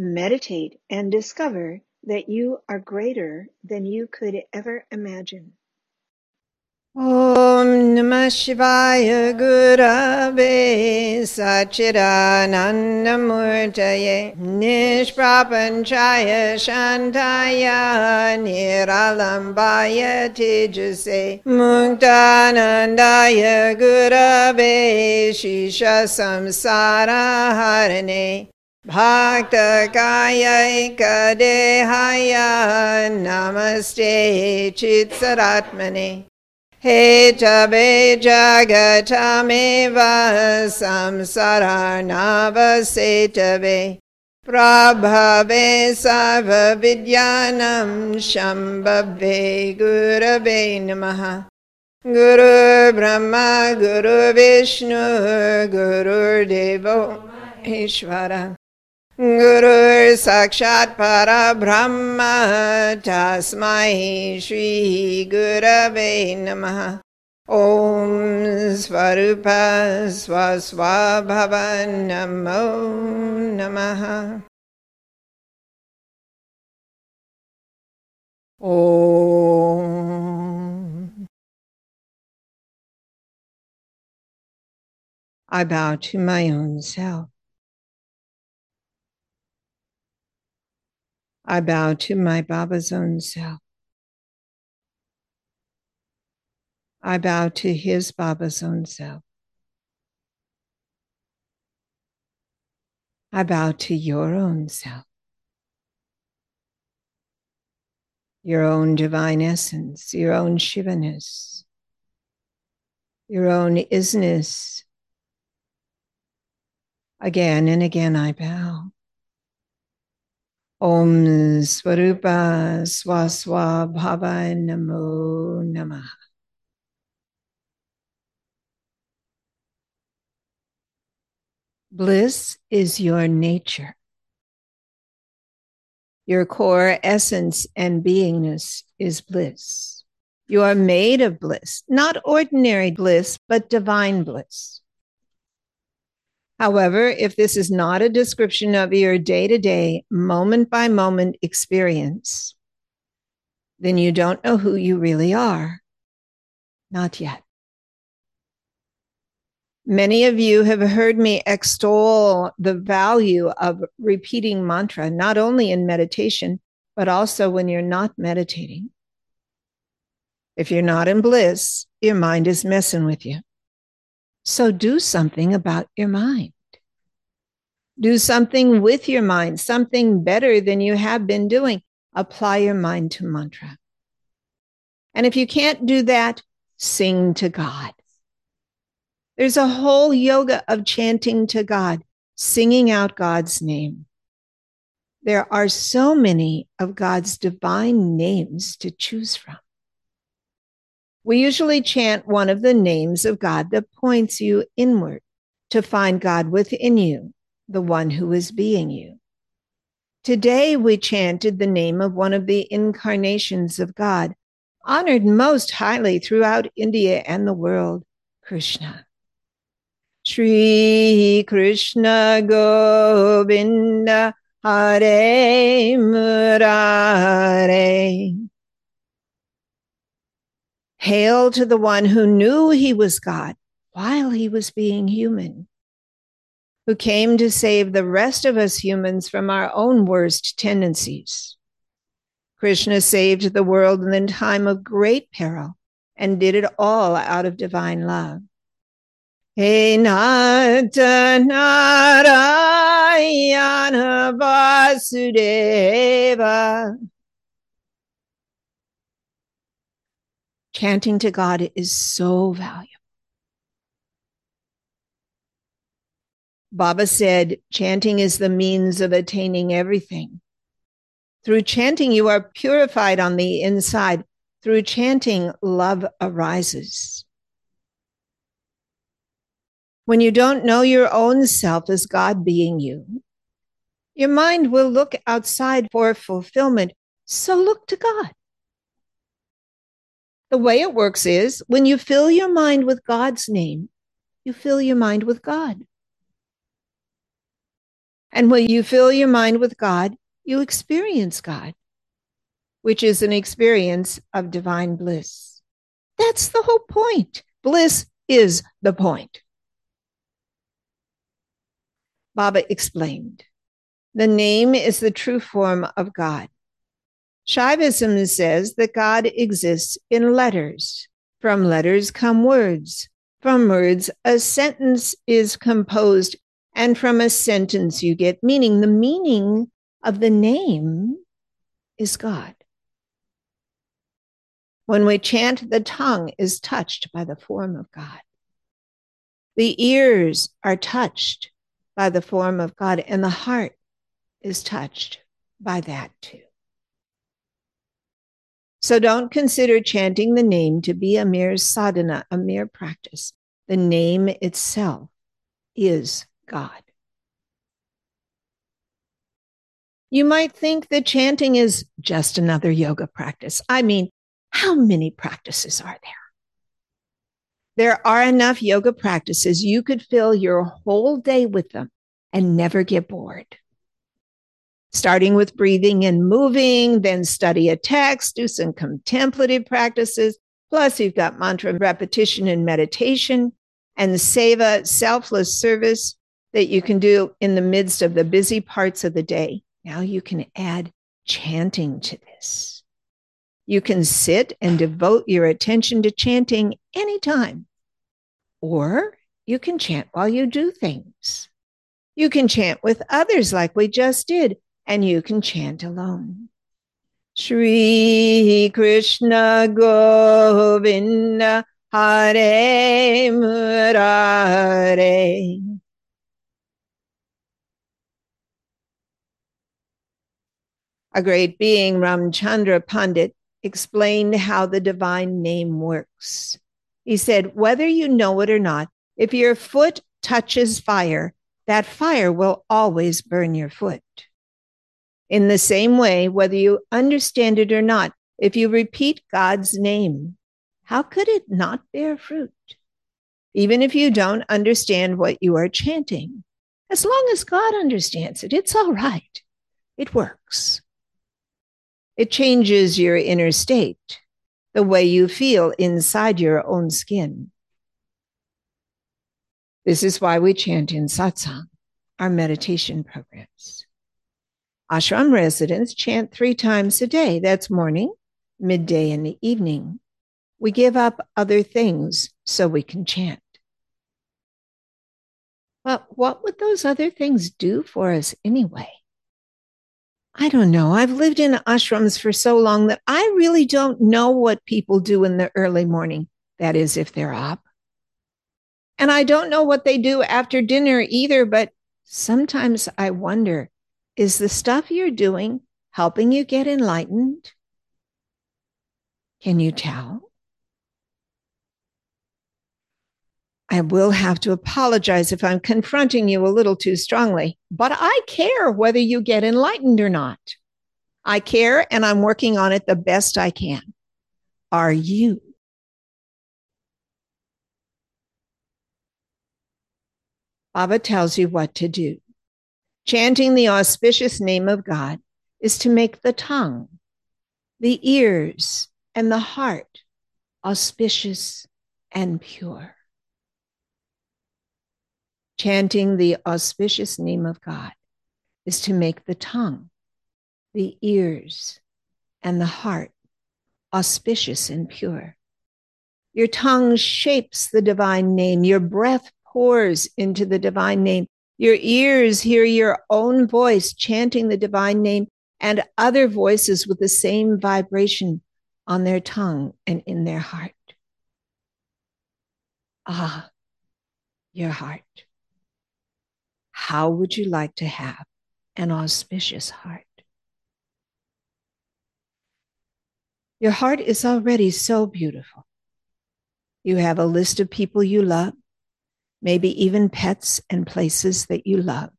Meditate and discover that you are greater than you could ever imagine. Om Namah Shivaya Gurave Sachidanandamurtaye Nishprapanchaya Shantaya Niralambaya Tejase Muktanandaya Gurave Shisha Samsara Harane भक्तकायैकदेहाय नमस्ते चित्सरात्मने हे च वे जगथमेव संसरणावसेतवे। प्रभवे सर्वविद्यानं शम्भवे गुरवे नमः। गुरुर्ब्रह्मा गुरुविष्णु गुरुर्देवो ईश्वरः Guru Sakshat Parabrahma Tasmai Shri Gurave Namaha. Om Svarupa Swaswabhava Namo Namaha. Om. I bow to my own self. I bow to my Baba's own self. I bow to his Baba's own self. I bow to your own self, your own divine essence, your own Shivaness, your own isness. Again and again I bow. Om Swarupa Swaswa Bhava Namo Namaha. Bliss is your nature. Your core essence and beingness is bliss. You are made of bliss, not ordinary bliss, but divine bliss. However, if this is not a description of your day to day, moment by moment experience, then you don't know who you really are. Not yet. Many of you have heard me extol the value of repeating mantra, not only in meditation, but also when you're not meditating. If you're not in bliss, your mind is messing with you. So do something about your mind. Do something with your mind, something better than you have been doing. Apply your mind to mantra. And if you can't do that, sing to God. There's a whole yoga of chanting to God, singing out God's name. There are so many of God's divine names to choose from. We usually chant one of the names of God that points you inward to find God within you, the one who is being you. Today we chanted the name of one of the incarnations of God, honored most highly throughout India and the world, Krishna. Shri Krishna Govinda Hare Murare. Hail to the one who knew he was God while he was being human, who came to save the rest of us humans from our own worst tendencies. Krishna saved the world in the time of great peril and did it all out of divine love. Hey Nata Narayana Vasudeva. Chanting to God is so valuable. Baba said, chanting is the means of attaining everything. Through chanting, you are purified on the inside. Through chanting, love arises. When you don't know your own self as God being you, your mind will look outside for fulfillment. So look to God. The way it works is when you fill your mind with God's name, you fill your mind with God. And when you fill your mind with God, you experience God, which is an experience of divine bliss. That's the whole point. Bliss is the point. Baba explained the name is the true form of God. Shaivism says that God exists in letters. From letters come words. From words, a sentence is composed, and from a sentence, you get meaning. The meaning of the name is God. When we chant, the tongue is touched by the form of God. The ears are touched by the form of God, and the heart is touched by that too. So don't consider chanting the name to be a mere sadhana, a mere practice. The name itself is God. You might think that chanting is just another yoga practice. I mean, how many practices are there? There are enough yoga practices. You could fill your whole day with them and never get bored. Starting with breathing and moving, then study a text, do some contemplative practices. Plus, you've got mantra repetition and meditation and the seva, selfless service that you can do in the midst of the busy parts of the day. Now you can add chanting to this. You can sit and devote your attention to chanting anytime, or you can chant while you do things. You can chant with others like we just did, and you can chant alone. Shri Krishna Govinda Hare Murare. A great being, Ramchandra Pandit, explained how the divine name works. He said, Whether you know it or not, if your foot touches fire, that fire will always burn your foot. In the same way, whether you understand it or not, if you repeat God's name, how could it not bear fruit? Even if you don't understand what you are chanting, as long as God understands it, it's all right. It works. It changes your inner state, the way you feel inside your own skin. This is why we chant in satsang, our meditation programs. Ashram residents chant three times a day. That's morning, midday, and the evening. We give up other things so we can chant. But what would those other things do for us anyway? I don't know. I've lived in ashrams for so long that I really don't know what people do in the early morning. That is, if they're up. And I don't know what they do after dinner either, but sometimes I wonder is the stuff you're doing helping you get enlightened? Can you tell? I will have to apologize if I'm confronting you a little too strongly, but I care whether you get enlightened or not. I care and I'm working on it the best I can. Are you? Baba tells you what to do. Chanting the auspicious name of God is to make the tongue, the ears, and the heart auspicious and pure chanting the auspicious name of God is to make the tongue, the ears, and the heart auspicious and pure. Your tongue shapes the divine name. Your breath pours into the divine name. Your ears hear your own voice chanting the divine name and other voices with the same vibration on their tongue and in their heart. Ah, your heart. How would you like to have an auspicious heart? Your heart is already so beautiful. You have a list of people you love, maybe even pets and places that you love.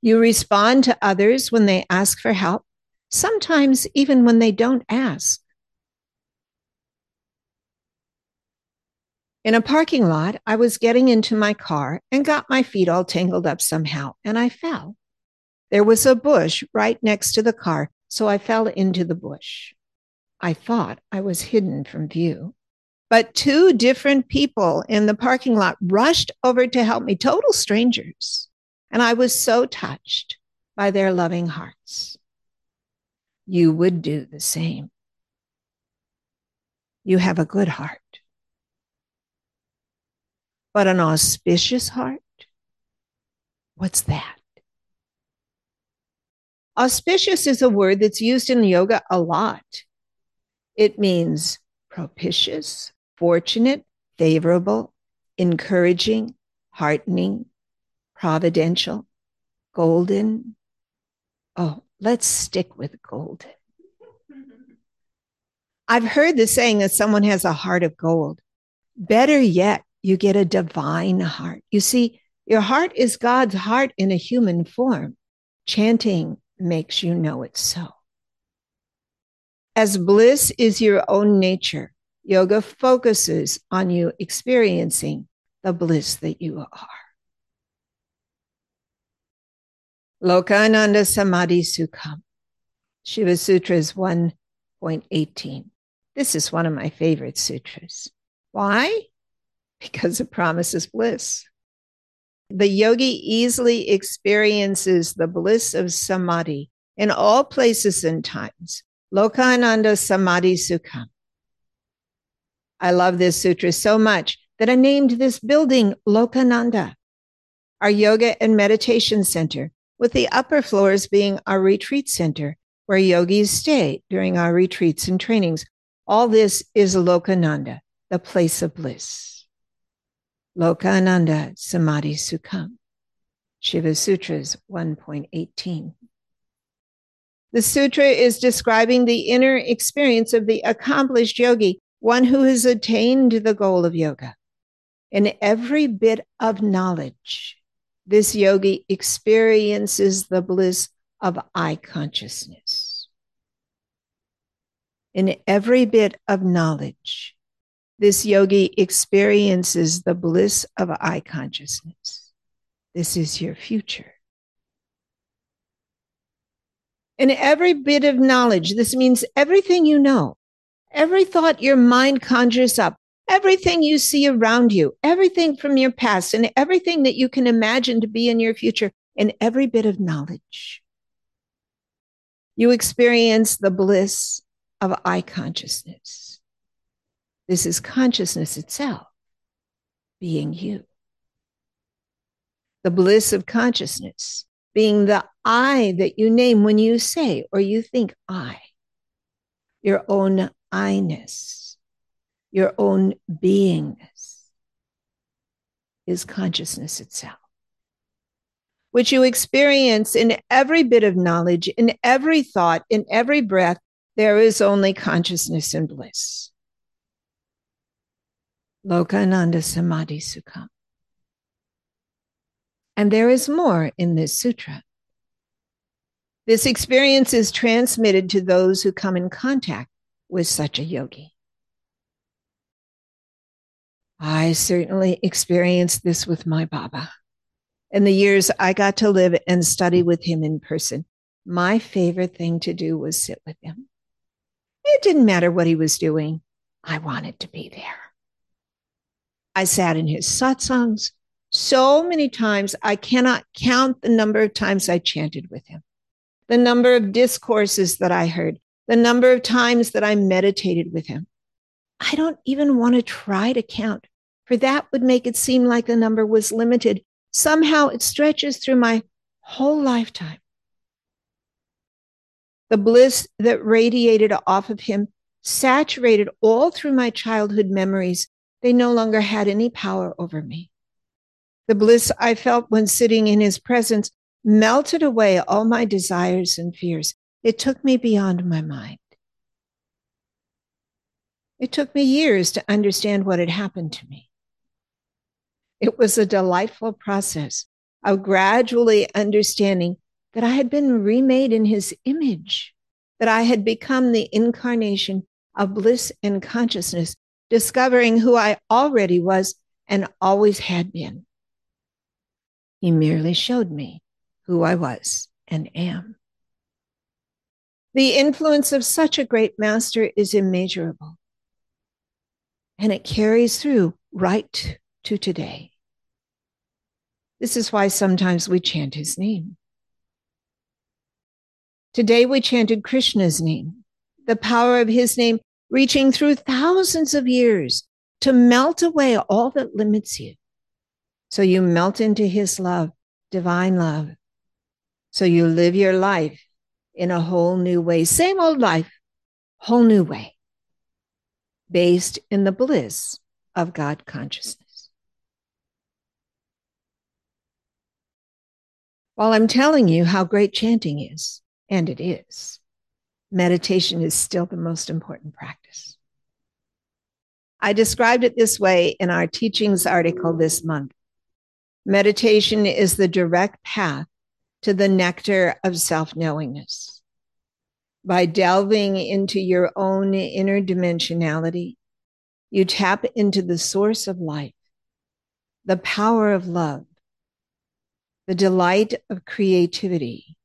You respond to others when they ask for help, sometimes even when they don't ask. In a parking lot, I was getting into my car and got my feet all tangled up somehow, and I fell. There was a bush right next to the car, so I fell into the bush. I thought I was hidden from view. But two different people in the parking lot rushed over to help me, total strangers. And I was so touched by their loving hearts. You would do the same. You have a good heart. But an auspicious heart? What's that? Auspicious is a word that's used in yoga a lot. It means propitious, fortunate, favorable, encouraging, heartening, providential, golden. Oh, let's stick with golden. I've heard the saying that someone has a heart of gold. Better yet, you get a divine heart. You see, your heart is God's heart in a human form. Chanting makes you know it's so. As bliss is your own nature, yoga focuses on you experiencing the bliss that you are. Lokananda Samadhi Sukham, Shiva Sutras 1.18. This is one of my favorite sutras. Why? Because it promises bliss. The yogi easily experiences the bliss of samadhi in all places and times Lokananda Samadhi Sukham. I love this sutra so much that I named this building Lokananda, our yoga and meditation center, with the upper floors being our retreat center, where yogis stay during our retreats and trainings. All this is Lokananda, the place of bliss. Lokananda Samadhi Sukham. Shiva Sutras 1.18. The sutra is describing the inner experience of the accomplished yogi, one who has attained the goal of yoga. In every bit of knowledge, this yogi experiences the bliss of I consciousness. In every bit of knowledge, this yogi experiences the bliss of I consciousness. This is your future. In every bit of knowledge, this means everything you know, every thought your mind conjures up, everything you see around you, everything from your past, and everything that you can imagine to be in your future, and every bit of knowledge. You experience the bliss of I consciousness. This is consciousness itself, being you. The bliss of consciousness being the I that you name when you say or you think I, your own I ness, your own beingness is consciousness itself, which you experience in every bit of knowledge, in every thought, in every breath. There is only consciousness and bliss. Lokananda Samadhi Sukham. And there is more in this sutra. This experience is transmitted to those who come in contact with such a yogi. I certainly experienced this with my Baba. In the years I got to live and study with him in person, my favorite thing to do was sit with him. It didn't matter what he was doing, I wanted to be there. I sat in his satsangs, so many times I cannot count the number of times I chanted with him, the number of discourses that I heard, the number of times that I meditated with him. I don't even want to try to count, for that would make it seem like the number was limited. Somehow it stretches through my whole lifetime. The bliss that radiated off of him saturated all through my childhood memories. They no longer had any power over me. The bliss I felt when sitting in his presence melted away all my desires and fears. It took me beyond my mind. It took me years to understand what had happened to me. It was a delightful process of gradually understanding that I had been remade in his image, that I had become the incarnation of bliss and consciousness, discovering who I already was and always had been. He merely showed me who I was and am. The influence of such a great master is immeasurable, and it carries through right to today. This is why sometimes we chant his name. Today we chanted Krishna's name, the power of his name reaching through thousands of years to melt away all that limits you. So you melt into his love, divine love. So you live your life in a whole new way, same old life, whole new way, based in the bliss of God consciousness. While I'm telling you how great chanting is, and it is, meditation is still the most important practice. I described it this way in our teachings article this month. Meditation is the direct path to the nectar of self knowingness. By delving into your own inner dimensionality, you tap into the source of life, the power of love, the delight of creativity,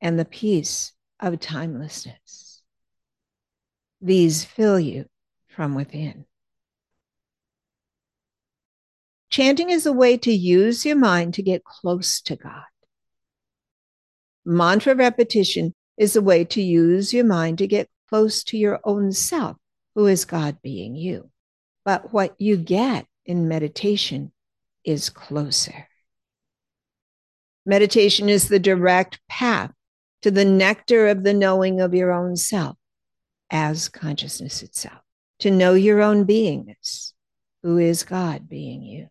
and the peace of timelessness. These fill you from within. Chanting is a way to use your mind to get close to God. Mantra repetition is a way to use your mind to get close to your own self, who is God being you. But what you get in meditation is closer. Meditation is the direct path to the nectar of the knowing of your own self as consciousness itself, to know your own beingness, who is God being you.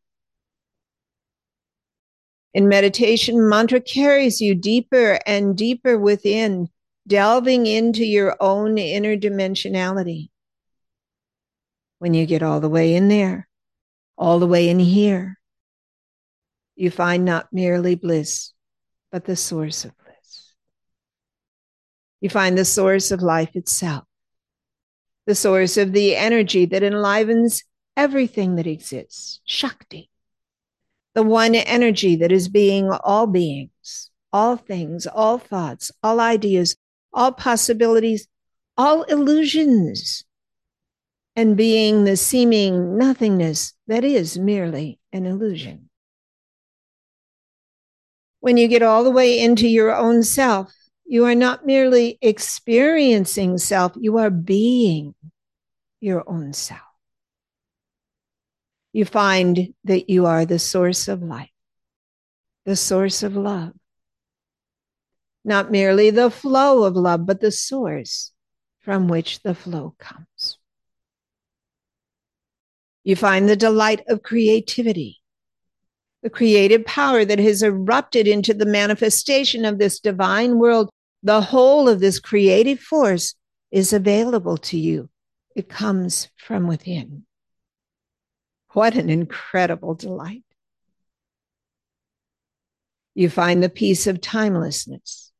In meditation, mantra carries you deeper and deeper within, delving into your own inner dimensionality. When you get all the way in there, all the way in here, you find not merely bliss, but the source of bliss. you find the source of life itself, the source of the energy that enlivens everything that exists, Shakti, the one energy that is being all beings, all things, all thoughts, all ideas, all possibilities, all illusions, and being the seeming nothingness that is merely an illusion. When you get all the way into your own self, you are not merely experiencing self, you are being your own self. You find that you are the source of life, the source of love. Not merely the flow of love, but the source from which the flow comes. You find the delight of creativity, the creative power that has erupted into the manifestation of this divine world the whole of this creative force is available to you. It comes from within. What an incredible delight. You find the peace of timelessness,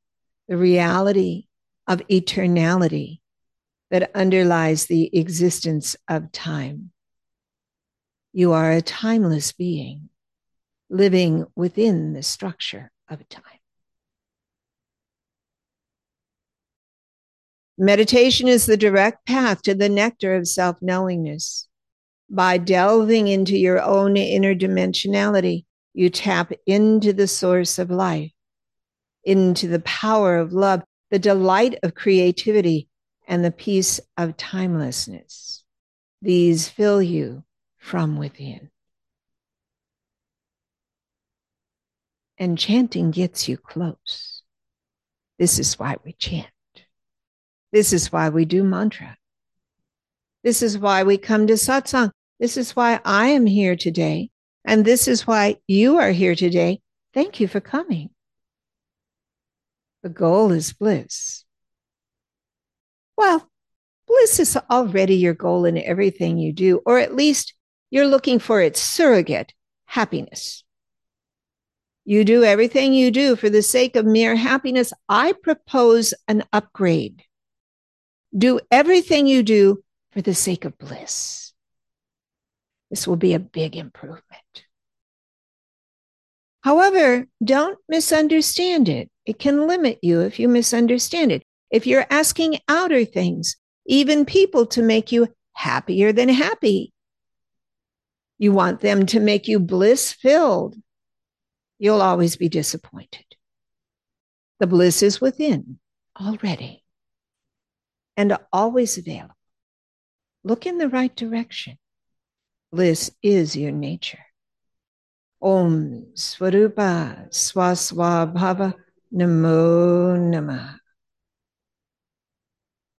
the reality of eternality that underlies the existence of time. You are a timeless being living within the structure of time. Meditation is the direct path to the nectar of self knowingness. By delving into your own inner dimensionality, you tap into the source of life, into the power of love, the delight of creativity, and the peace of timelessness. These fill you from within. And chanting gets you close. This is why we chant. This is why we do mantra. This is why we come to satsang. This is why I am here today. And this is why you are here today. Thank you for coming. The goal is bliss. Well, bliss is already your goal in everything you do, or at least you're looking for its surrogate, happiness. You do everything you do for the sake of mere happiness. I propose an upgrade. Do everything you do for the sake of bliss. This will be a big improvement. However, don't misunderstand it. It can limit you if you misunderstand it. If you're asking outer things, even people to make you happier than happy, you want them to make you bliss filled, you'll always be disappointed. The bliss is within already and always available. Look in the right direction. Bliss is your nature. Om Swarupa Swaswabhava Namo Namah.